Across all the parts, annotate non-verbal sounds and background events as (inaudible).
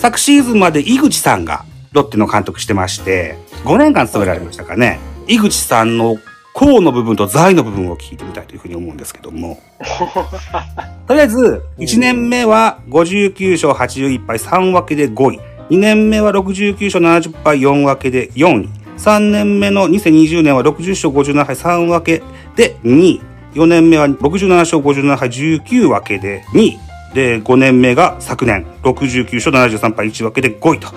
昨シーズンまで井口さんがロッテの監督してまして、5年間務められましたかね。井口さんの公の部分と財の部分を聞いてみたいというふうに思うんですけども。とりあえず、1年目は59勝81敗3分けで5位。2年目は69勝70敗4分けで4位。3年目の2020年は60勝57敗3分けで2位。4年目は67勝57敗19分けで2位。で、5年目が昨年、69勝73敗1分けで5位と。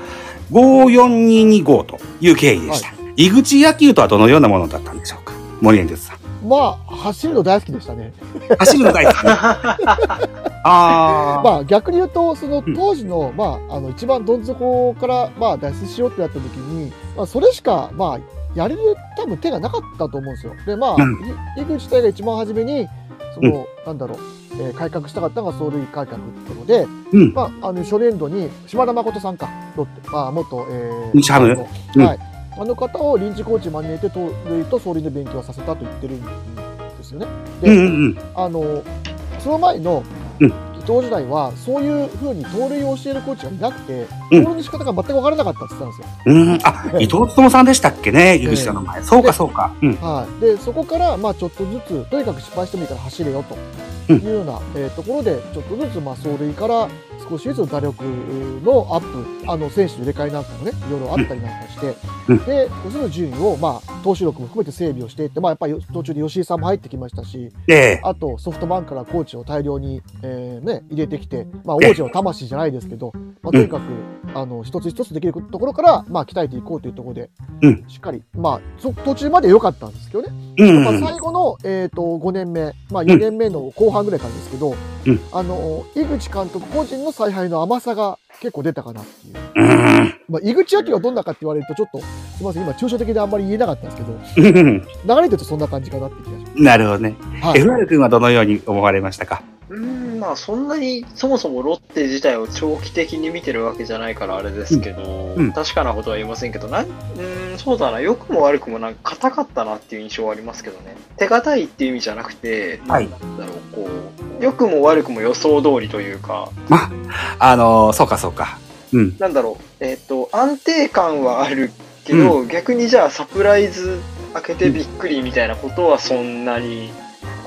54225という経緯でした。井口野球とはどのようなものだったんでしょうか？森エンジェルさん。まあ、走るの大好きでしたね。走るの大好き。(laughs) あまあ、逆に言うと、そのうん当時の、まあ、あの、一番どん底から、まあ、脱出しようってなった時に、まあ、それしか、まあ、やれる多分手がなかったと思うんですよ。で、まあ、うんい井口隊が一番初めに、その、なんだろう、えー改革したかったのが走塁改革っていうので、うん。まあ、あの、初年度に、島田誠さんか、ロッテ、まあ、元、えー、日ハムはい。あの方を臨時コーチに招いて、盗塁と走塁の勉強をさせたと言ってるんですよね。で、うんうんうん。あのその前のうん伊藤時代はそういうふうに盗塁を教えるコーチがいなくてうん盗塁の仕方が全く分からなかったって言ってたんですよ。うん。あ、伊藤勉さんでしたっけね？井口さんの前。そうかそうか。うん。はい、でそこからまあちょっとずつとにかく失敗してもいいから走れよとうんいうような、えーところでちょっとずつまあ走塁から少しずつ打力のアップあの選手の入れ替えなんかもねいろいろあったりなんかして、うんでその順位をまあ投手力も含めて整備をしていって、まあ、やっぱり途中で吉井さんも入ってきましたしええ。あとソフトバンクからコーチを大量に、えーね、入れてきて、まあ、ええ王子の魂じゃないですけど、まあ、とにかく、あの一つ一つできるところから、まあ、鍛えていこうというところで、うんしっかり、まあ、そ途中まで良かったんですけどね、うんまあ、最後の、えー、と5年目、まあ、4年目の後半ぐらいからですけど、うんあの井口監督個人の采配の甘さが結構出たかなっていう。うん。まあ、井口野球はどんなかって言われると、ちょっと、すみません、今、抽象的であんまり言えなかったんですけど、うん流れで言うとそんな感じかなって気がしまなるほどね。す。はい FR 君はどのように思われましたか？うーん、まあそんなにそもそもロッテ自体を長期的に見てるわけじゃないからあれですけど、うん確かなことは言いませんけど、なんうーん、そうだな、良くも悪くもなんか硬かったなっていう印象はありますけどね。手堅いっていう意味じゃなくて、はいなんだろう、こう、良くも悪くも予想通りというか、あのー、そうかそうか。うん。なんだろう、えっ、と、安定感はあるけど、逆にじゃあサプライズ開けてびっくりみたいなことはそんなに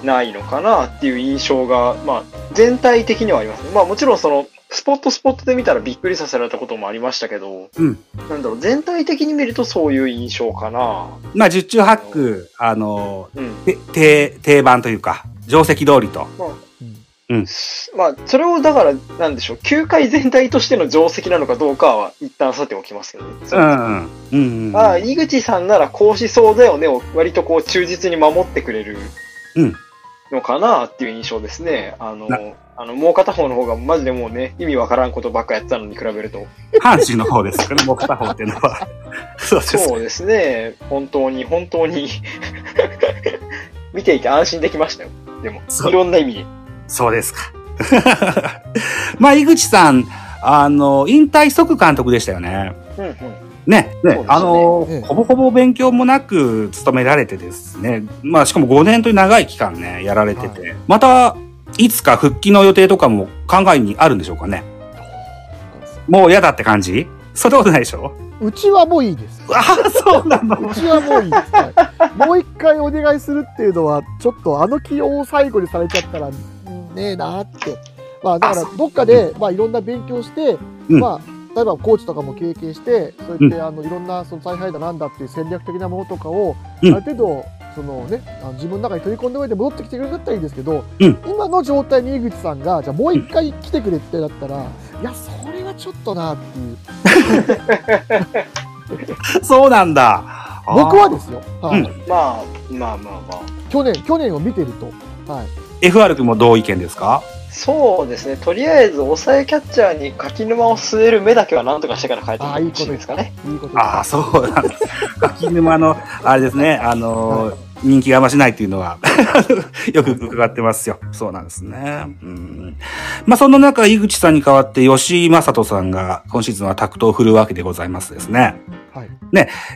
ないのかなっていう印象が、まあ、全体的にはありますね。まあもちろんその、スポットスポットで見たらびっくりさせられたこともありましたけど、うんなんだろう、全体的に見るとそういう印象かな。まあ、十中八九、あのうん。定、定番というか、定石通りと。まあ、それをだから、なんでしょう、球界全体としての定石なのかどうかは一旦さておきますけどね。うん。うん。うん。ああ、井口さんならこうしそうだよねを割とこう忠実に守ってくれるうんのかなっていう印象ですね。あのな、あの、もう片方の方がマジでもうね、意味わからんことばっかやってたのに比べると。阪神の方ですかね、もう片方っていうのは。(laughs) そうです。そうですね。本当に、本当に見ていて安心できましたよ。でも、いろんな意味で。そうですか。(laughs) まあ、井口さん、あの、引退即監督でしたよね。うんうん。ね、あの、ええ。ほぼほぼ勉強もなく勤められてですね、まあしかも5年という長い期間ね、やられてて、また、いつか復帰の予定とかも考えにあるんでしょうかね。もう嫌だって感じ？そんなことないでしょ？うちはもういいです。(laughs) ああ、そうなの。うちはもういいです。はい。もう一回お願いするっていうのは、ちょっとあの起用を最後にされちゃったら、うんねえなーって。まあだから、どっかで、まあいろんな勉強して、うん。まあ、例えばコーチとかも経験して、そうやって、あのいろんなその采配だなんだっていう戦略的なものとかを、うんある程度そのね、あの自分の中に取り込んだ上で戻ってきてくれるんだったらいいんですけど、うん今の状態に井口さんが、じゃあもう一回来てくれってなったら、いや、それはちょっとなっていう。(laughs) そうなんだ。僕はですよ。はい。うんまあ、まあまあまあ。去年、去年を見てると。はい。FR 君も同意見ですか？そうですね。とりあえず、抑えキャッチャーに柿沼を据える目だけはなんとかしてから帰ってほしいですかね。いいことですああ、そうなんです。柿沼の、(laughs) あれですね、あのー人気が増しないっていうのは、(laughs) よく伺ってますよ。そうなんですね。うん。まあ、その中、井口さんに代わって、吉井正人さんが、今シーズンはタクトを振るわけでございますですね。はい。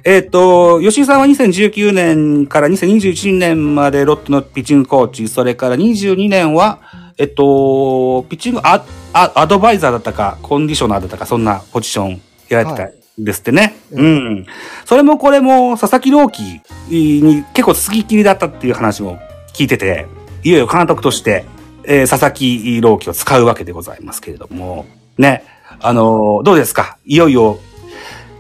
えっ、と、吉井さんは2019年から2021年までロッテのピッチングコーチ、それから22年は、えっと、ピッチングアアアドバイザーだったか、コンディショナーだったか、そんなポジションやられてたんですってね。うんうん。それもこれも佐々木朗希に結構好きっきりだったっていう話も聞いてて、いよいよ監督として、えー佐々木朗希を使うわけでございますけれども、ね。あのーどうですか？いよいよ、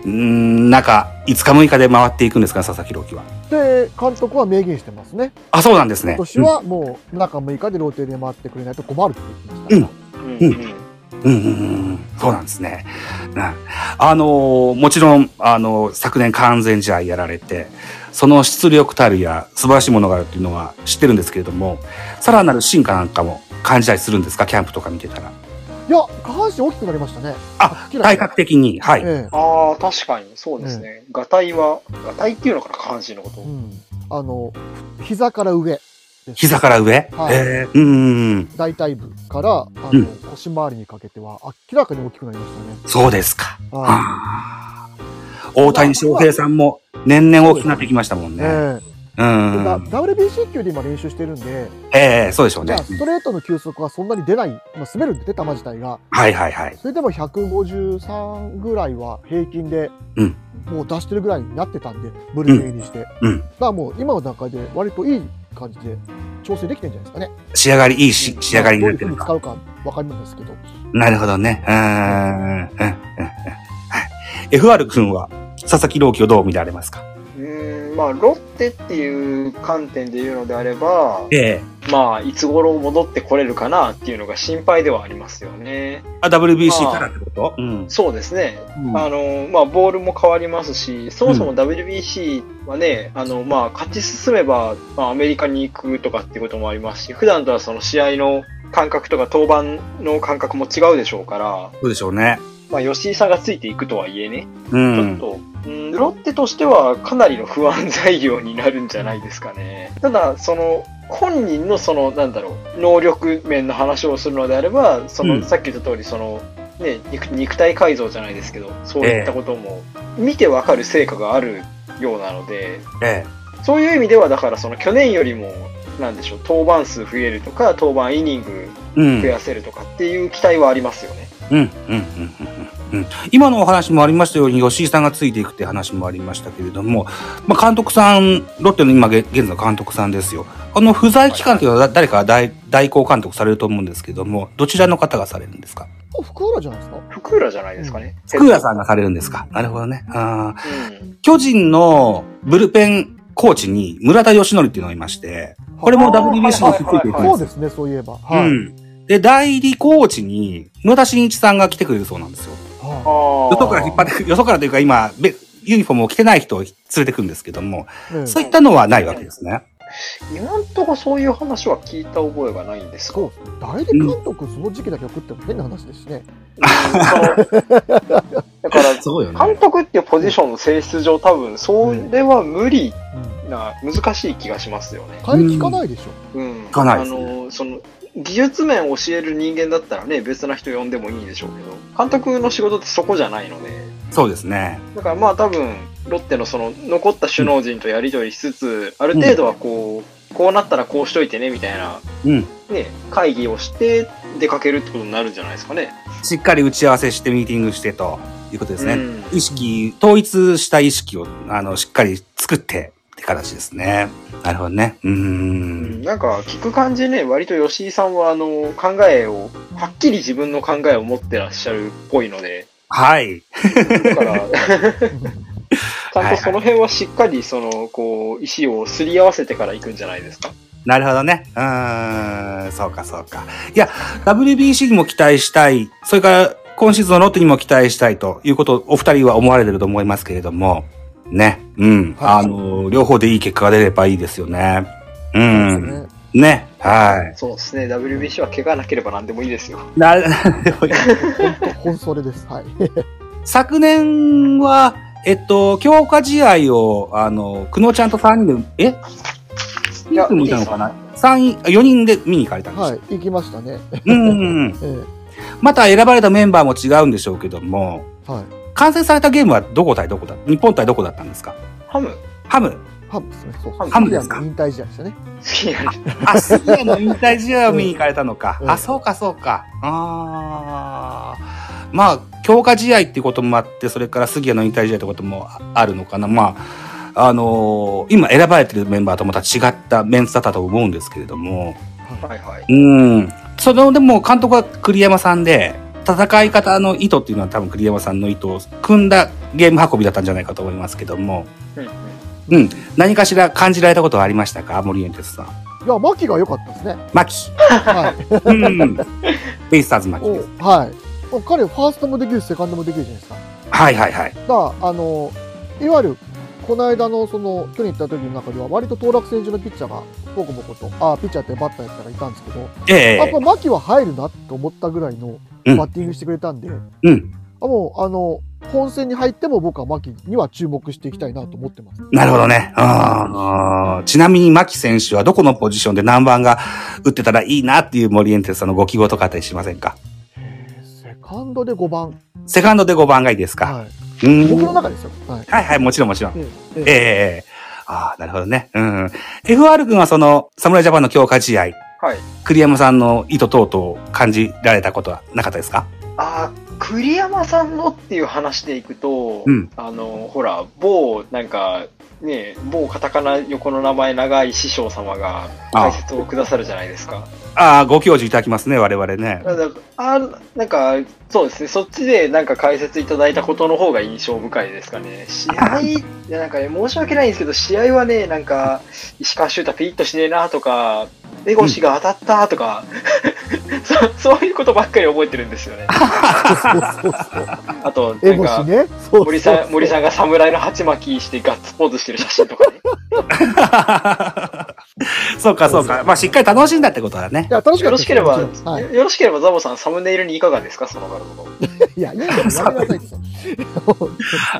うーん、中、5日6日で回っていくんですか佐々木朗希は？で、監督は明言してますね。あ、そうなんですね。今年はもう中6日でローテで回ってくれないと困るって言ってました。うんうんうんうんうんうん、そうなんですね。うんあのーもちろん、あのー昨年完全試合やられて、その出力たるや素晴らしいものがあるっていうのは知ってるんですけれども、さらなる進化なんかも感じたりするんですか？キャンプとか見てたら。いや、下半身大きくなりましたね。あ、体格的に、はい。ええああ、確かに、そうですね。ガタイは、ガタイっていうのかな、下半身のことう。ん。あの、膝から上。膝から上、はいえー、うんうんうん。大腿部から、あの、うん腰回りにかけては明らかに大きくなりましたね。そうですか。ははあ大谷翔平さんも年々大きくなってきましたもんい。ね。えうえん。だ WBC 級で今練習してるんで、ええそうでしょうね。ストレートの球速はそんなに出ない、まあ、滑るんで出た球自体が、はいはいはい。それでも153ぐらいは平均で、うんもう出してるぐらいになってたんで、ブルペン入りして。うん。だからもう今の段階で割といい感じで調整できてるんじゃないですかね。仕上がり、いいし仕上がりになってるかどういうふうに。使うかわかりますけど。なるほどね。うーん。うん。うん。うんはい。FR 君は、佐々木朗希をどう見られますか？まあ、ロッテっていう観点で言うのであれば、ええまあ、いつ頃戻ってこれるかなっていうのが心配ではありますよね。あ、WBC からってこと？うん。そうですね。うんあの、まあ、ボールも変わりますし、そもそも WBC はね、あの、まあ、勝ち進めば、まあ、アメリカに行くとかっていうこともありますし、普段とはその試合の感覚とか登板の感覚も違うでしょうから、そうでしょうね。まあ、吉井さんがついていくとはいえね、うちょっん。と、うん、ロッテとしてはかなりの不安材料になるんじゃないですかね。ただ、その、本人のその、なんだろう、能力面の話をするのであれば、その、うんさっき言った通り、その、ね、肉肉体改造じゃないですけど、そういったことも、見てわかる成果があるようなので、えそういう意味では、だからその去年よりも、なんでしょう、登板数増えるとか、登板イニング。増やせるとかっていう期待はありますよね。うん、うん、うん、うんうん。今のお話もありましたように、吉井さんがついていくって話もありましたけれども、まあ、監督さん、ロッテの今現現在の監督さんですよ。あの、不在期間というのは誰かが代代行監督されると思うんですけども、どちらの方がされるんですか？福浦じゃないですか？福浦じゃないですかね。福浦さんがされるんですか？なるほどね。あーうん。巨人のブルペンコーチに村田義則っていうのがいまして、これも WBC についていくんはいですそうですね、そういえば。はい。うん。で、代理コーチに野田真一さんが来てくれるそうなんですよ。はあよそから引っ張ってく、(laughs) よそからというか今、べユニフォームを着てない人を連れてくるんですけども、いええそういったのはないわけですね。今んとこそういう話は聞いた覚えがないんですが。代理監督、その時期だけ送っても変な話ですしね。(laughs) だから、監督っていうポジションの性質上多分、それは無理うん。な、難しい気がしますよね。替え聞かないでしょ。うん。かないですねあの、その、技術面を教える人間だったらね、別な人呼んでもいいんでしょうけど、監督の仕事ってそこじゃないので、そうですね。だからまあ多分、ロッテのその、残った首脳陣とやり取りしつつ、ある程度はこう、こうなったらこうしといてね、みたいな、うん。ね、会議をして出かけるってことになるんじゃないですかね。しっかり打ち合わせしてミーティングしてということですね。うん意識、統一した意識を、あの、しっかり作ってって形ですね。なるほどね。うーん。なんか聞く感じね、割と吉井さんはあの考えを、はっきり自分の考えを持ってらっしゃるっぽいので、はい。だから、(laughs) ちゃんとその辺はしっかり、その、こう、石をすり合わせてから行くんじゃないですか？なるほどね。うーん、そうかそうか。いや、WBC にも期待したい。それから、今シーズンのロッテにも期待したいということをお二人は思われてると思いますけれども、ね。うん。はいあの、両方でいい結果が出ればいいですよね。う。んねね。はい。そうですね。WBC は怪我なければ何でもいいですよ。な、(laughs) なんでもいい本当、本それです。はい。(laughs) 昨年は、えっと、強化試合を、あの、久野ちゃんと3人で、え？いつ見たのかな ?3、4人で見に行かれたんですよ。はい。行きましたね。うんうんうん。(laughs) えまた選ばれたメンバーも違うんでしょうけども、えはい。完成されたゲームはどこ対どこだ？日本対どこだったんですか？ハムハム。ハムですね。そう。ハムですか？スリアの引退試合でしたね。あ、スギアの引退試合を見に行かれたのか。うんあ、そうかそうか。ああ。まあ、強化試合っていうこともあって、それから杉谷の引退試合ってこともあるのかな。まあ、あのー今選ばれてるメンバーとまた違ったメンツだったと思うんですけれども、はいはい。うん。その、でも監督は栗山さんで、戦い方の意図っていうのは多分栗山さんの意図を組んだゲーム運びだったんじゃないかと思いますけども、うんうんうん。何かしら感じられたことはありましたか？森エンテスさん。いや、牧が良かったですね。マキ。はい。うん。ベイスターズマキです。おはい。彼、ファーストもできるし、セカンドもできるじゃないですか。はいはいはい。だから、あの、いわゆる、この間の、その、去年行った時の中では、割と当落戦中のピッチャーが、ボコボコと、あ、ピッチャーってバッターやったらいたんですけど、ええあ、これ、牧は入るなって思ったぐらいのうんバッティングしてくれたんで、うん。あもう、あの、本戦に入っても僕は牧には注目していきたいなと思ってます。なるほどね。あーちなみに牧選手はどこのポジションで何番が打ってたらいいなっていう森エンテスさんのご希望とかあったりしませんか？セカンドで5番。セカンドで5番がいいですか、はい。うん僕の中ですよ。はい。はいはい、もちろんもちろん。ええええああ、なるほどね。うん。FR 君はその、侍ジャパンの強化試合、はい。栗山さんの意図等々感じられたことはなかったですか？あー栗山さんのっていう話でいくと、うんあの、ほら、某、なんか、ね、某カタカナ横の名前長い師匠様が解説をくださるじゃないですか。ああ、ご教授いただきますね、我々ね。あなんか、そうですね、そっちでなんか解説いただいたことの方が印象深いですかね。試合、いやなんかね、申し訳ないんですけど、試合はね、なんか、石川修太ピリッとしねえなとか、エゴシが当たったとか、(laughs) そそういうことばっかり覚えてるんですよね。あと、エなんか、ね？そう森さん、森さんが侍の鉢巻きしてガッツポーズしてる写真とかね。(laughs) そうか、そうか。まあ、しっかり楽しんだってことだねい。や、楽しよろしければ、はい。よろしければザボさん、サムネイルにいかがですか、その画像。いや、いいんだよ。やめなさいですよ。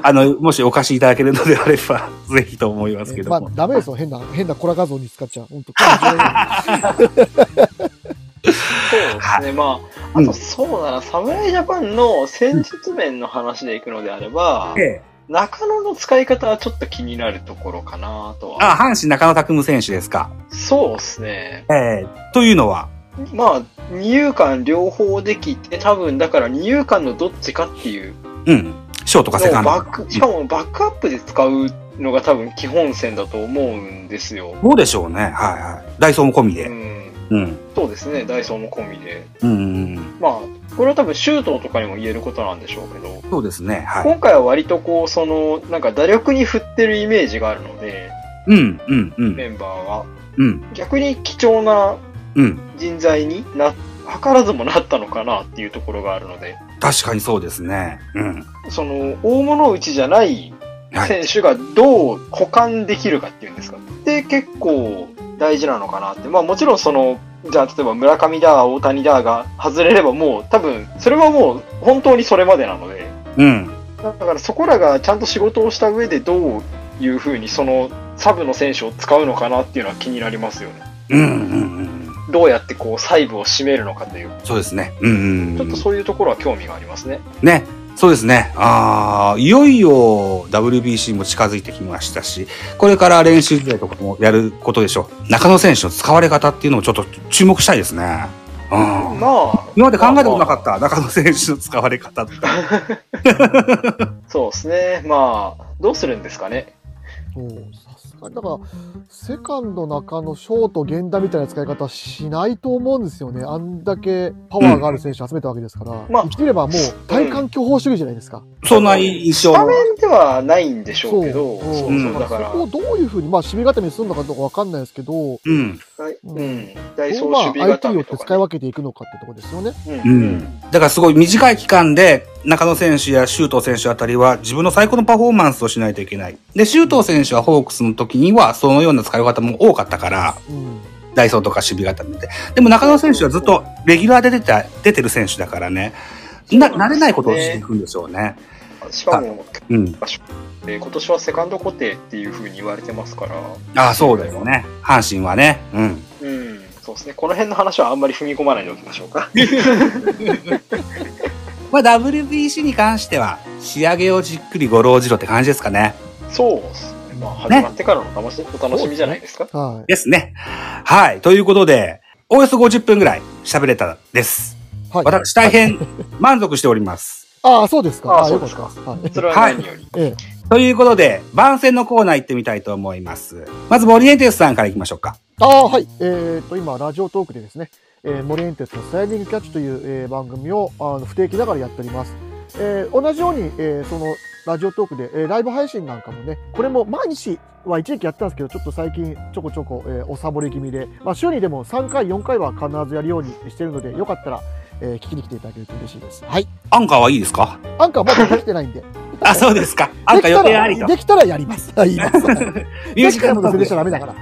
あの、もしお貸しいただけるのであれば、(laughs) ぜひと思いますけども。まあ、ダメですよ。変な、変なコラ画像に使っちゃう。本当そうですね、まあ、うんあとそうだな、侍ジャパンの戦術面の話でいくのであれば、ええ中野の使い方はちょっと気になるところかなとは。あ、阪神中野拓夢選手ですか。そうですね。ええというのは、まあ、二遊間両方できて、多分だから二遊間のどっちかっていううん。ショートかセカンド。のをバック、しかもバックアップで使うのが多分基本線だと思うんですよ。そうでしょうね。はいはい。ダイソーも込みで。うん。うん。そうですね、ダイソーも込みで。うんうんうん。まあ、これは多分シュートとかにも言えることなんでしょうけど、そうですね。はい。今回は割とこう、その、なんか打力に振ってるイメージがあるので、うんうんうん。メンバーが。うん逆に貴重なうん。人材にな、図らずもなったのかなっていうところがあるので、確かにそうですね。うん。その、大物打ちじゃないはい。選手がどう補完できるかっていうんですか。で、結構大事なのかなって。まあもちろんその、じゃあ例えば村上だ、大谷だが外れればもう多分、それはもう本当にそれまでなので、うん。だからそこらがちゃんと仕事をした上でどういうふうにそのサブの選手を使うのかなっていうのは気になりますよね。うんうんうん。どうやってこう細部を締めるのかという。そうですね。うんうんうん。ちょっとそういうところは興味がありますね。ね。そうですね。ああ、いよいよ WBC も近づいてきましたし、これから練習試合とかもやることでしょう。中野選手の使われ方っていうのもちょっと注目したいですね。うん。まあ、今まで考えたことなかった、中野選手の使われ方って。(laughs) そうですね。まあ、どうするんですかね。そう、さだから、セカンド中のショート源田みたいな使い方しないと思うんですよね。あんだけパワーがある選手集めたわけですから。まあ言ってみればもう体感巨峰主義じゃないですか。そんな印ス象の。タメンではないんでしょうけど、そうだからそ、こをどういうふうに、まあ、守備固めにするのかどうかわかんないですけど、うん。はいうんうん、ダイソどうまあー守備相手によって。使い分けていくのかってとこですよね。うんうん。だからすごい短い期間で中野選手や周東選手あたりは自分の最高のパフォーマンスをしないといけない。で、周東選手はホークスの時にはそのような使い方も多かったから、うん。ダイソーとか守備固めで。でも中野選手はずっとレギュラーで出てた、出てる選手だからね。な、慣れないことをしていくんでしょうね。しかも、うん。えー今年はセカンド固定っていう風に言われてますから、ああ、そうだよね。阪神はね。うん。うん、そうですね。この辺の話はあんまり踏み込まないでおきましょうか。(laughs) まあ WBC に関しては仕上げをじっくりごろうじろって感じですかね。そうですね。まあ、始まってからの楽しお楽しみじゃないですか。はい。ですね。はい。ということで、およそ50分ぐらい喋れたです。はい。私大変 (laughs) 満足しております。ああ、そうですか。ああそうですか。はい。それは何より。えということで、番宣のコーナー行ってみたいと思います。まず、モリエンテスさんから行きましょうか。え。ああ、はい。えっ、と、今、ラジオトークでですね、えー、モリエンテスのスライディングキャッチという、えー番組をあの不定期ながらやっております。えー同じように、えーその、ラジオトークで、えーライブ配信なんかもね、これも毎日は一時期やってたんですけど、ちょっと最近ちょこちょこ、えーおサボり気味で、まあ、週にでも3回、4回は必ずやるようにしてるので、よかったら、えー聞きに来ていただけると嬉しいです。はい。アンカーはいいですか？アンカーまだできてないんで。(laughs) あ、そうですか。アンカー予定ありと。できたらやります。(laughs) はい、言います。(laughs) ミュージカルトークでもうそれでしちゃダメだから。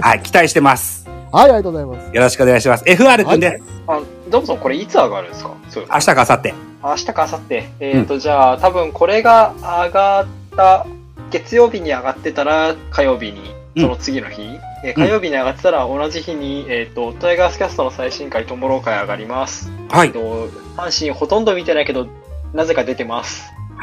はい、期待してます。はい、ありがとうございます。よろしくお願いします。FR 君です。あ、ドムソン、これいつ上がるんですか？そう明日か明後日。明日か明後日。えっ、と、じゃあ、多分これが上がった、月曜日に上がってたら、火曜日に、その次の日、えー火曜日に上がってたら、同じ日に、えっ、と、タイガースキャストの最新回、トモロー会上がります。はいえっ。と、阪神ほとんど見てないけど、なぜか出てます。(laughs)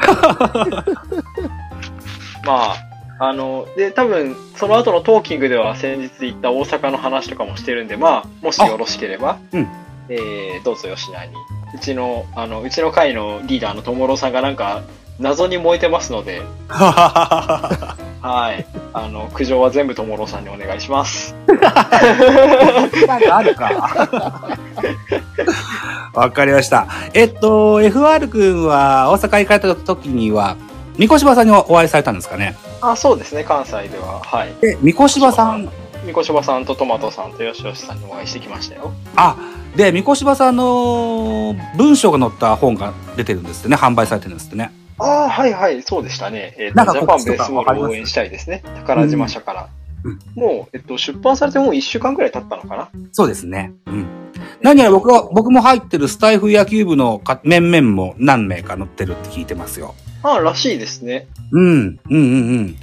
まあ、あの、で、多分、その後のトーキングでは先日言った大阪の話とかもしてるんで、まあ、もしよろしければ、うんえーどうぞ吉野に。うちの、あの、うちの会のリーダーのともろさんがなんか、謎に燃えてますので、(laughs) はい。あの、苦情は全部ともろさんにお願いします。なんかあるか。(laughs) わかりました。えっと、FR 君は大阪行かれた時には、三越場さんにお会いされたんですかね？あ、そうですね、関西では。はい。で、三越場さん、みこしばさんとトマトさんとよしよしさんにお会いしてきましたよ。あ、で、三越場さんの文章が載った本が出てるんですってね、販売されてるんですってね。ああ、はいはい、そうでしたね。えっ、なんかと、ジャパンベースボールを応援したいですね。宝島社から。うんもう、えっと、出版されてもう1週間くらい経ったのかな？そうですね。うん。何やら僕は、僕も入ってるスタイフ野球部のか面々も何名か載ってるって聞いてますよ。ああ、らしいですね。うん、うん、うん、うん。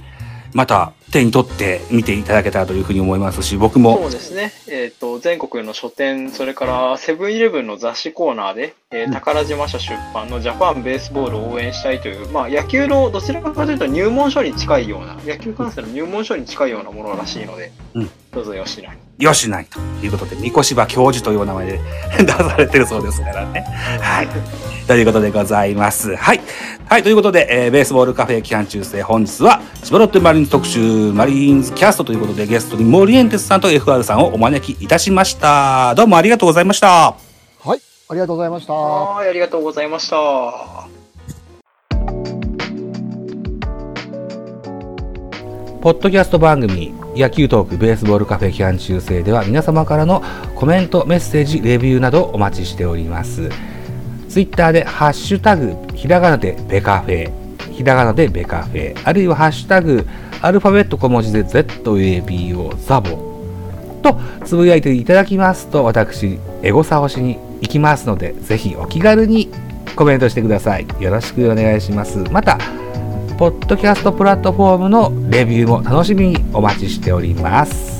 また手に取って見ていただけたらというふうに思いますし、僕も、そうですね。えっ、と、全国の書店、それからセブンイレブンの雑誌コーナーで、えーうん宝島社出版のジャパンベースボールを応援したいという、まあ、野球のどちらかというと入門書に近いような、野球観戦の入門書に近いようなものらしいので、うんどうぞよしなに。よしないということで、三越場教授というお名前で (laughs) 出されてるそうですからね。はい。ということでございます。はい。はい。ということで、えーベースボールカフェ期間中世、本日は、千葉ロッテマリーンズ特集、マリーンズキャストということで、ゲストにモリエンテスさんと FR さんをお招きいたしました。どうもありがとうございました。はい、ありがとうございました。はい、ありがとうございました。ポッドキャスト番組野球トークベースボールカフェ期間中世では皆様からのコメント、メッセージ、レビューなどお待ちしております。ツイッターでハッシュタグひらがなでベカフェ、ひらがなでベカフェ、あるいはハッシュタグアルファベット小文字で ZABO ザボとつぶやいていただきますと私エゴサをしに行きますのでぜひお気軽にコメントしてください。よろしくお願いします。またポッドキャストプラットフォームのレビューも楽しみにお待ちしております。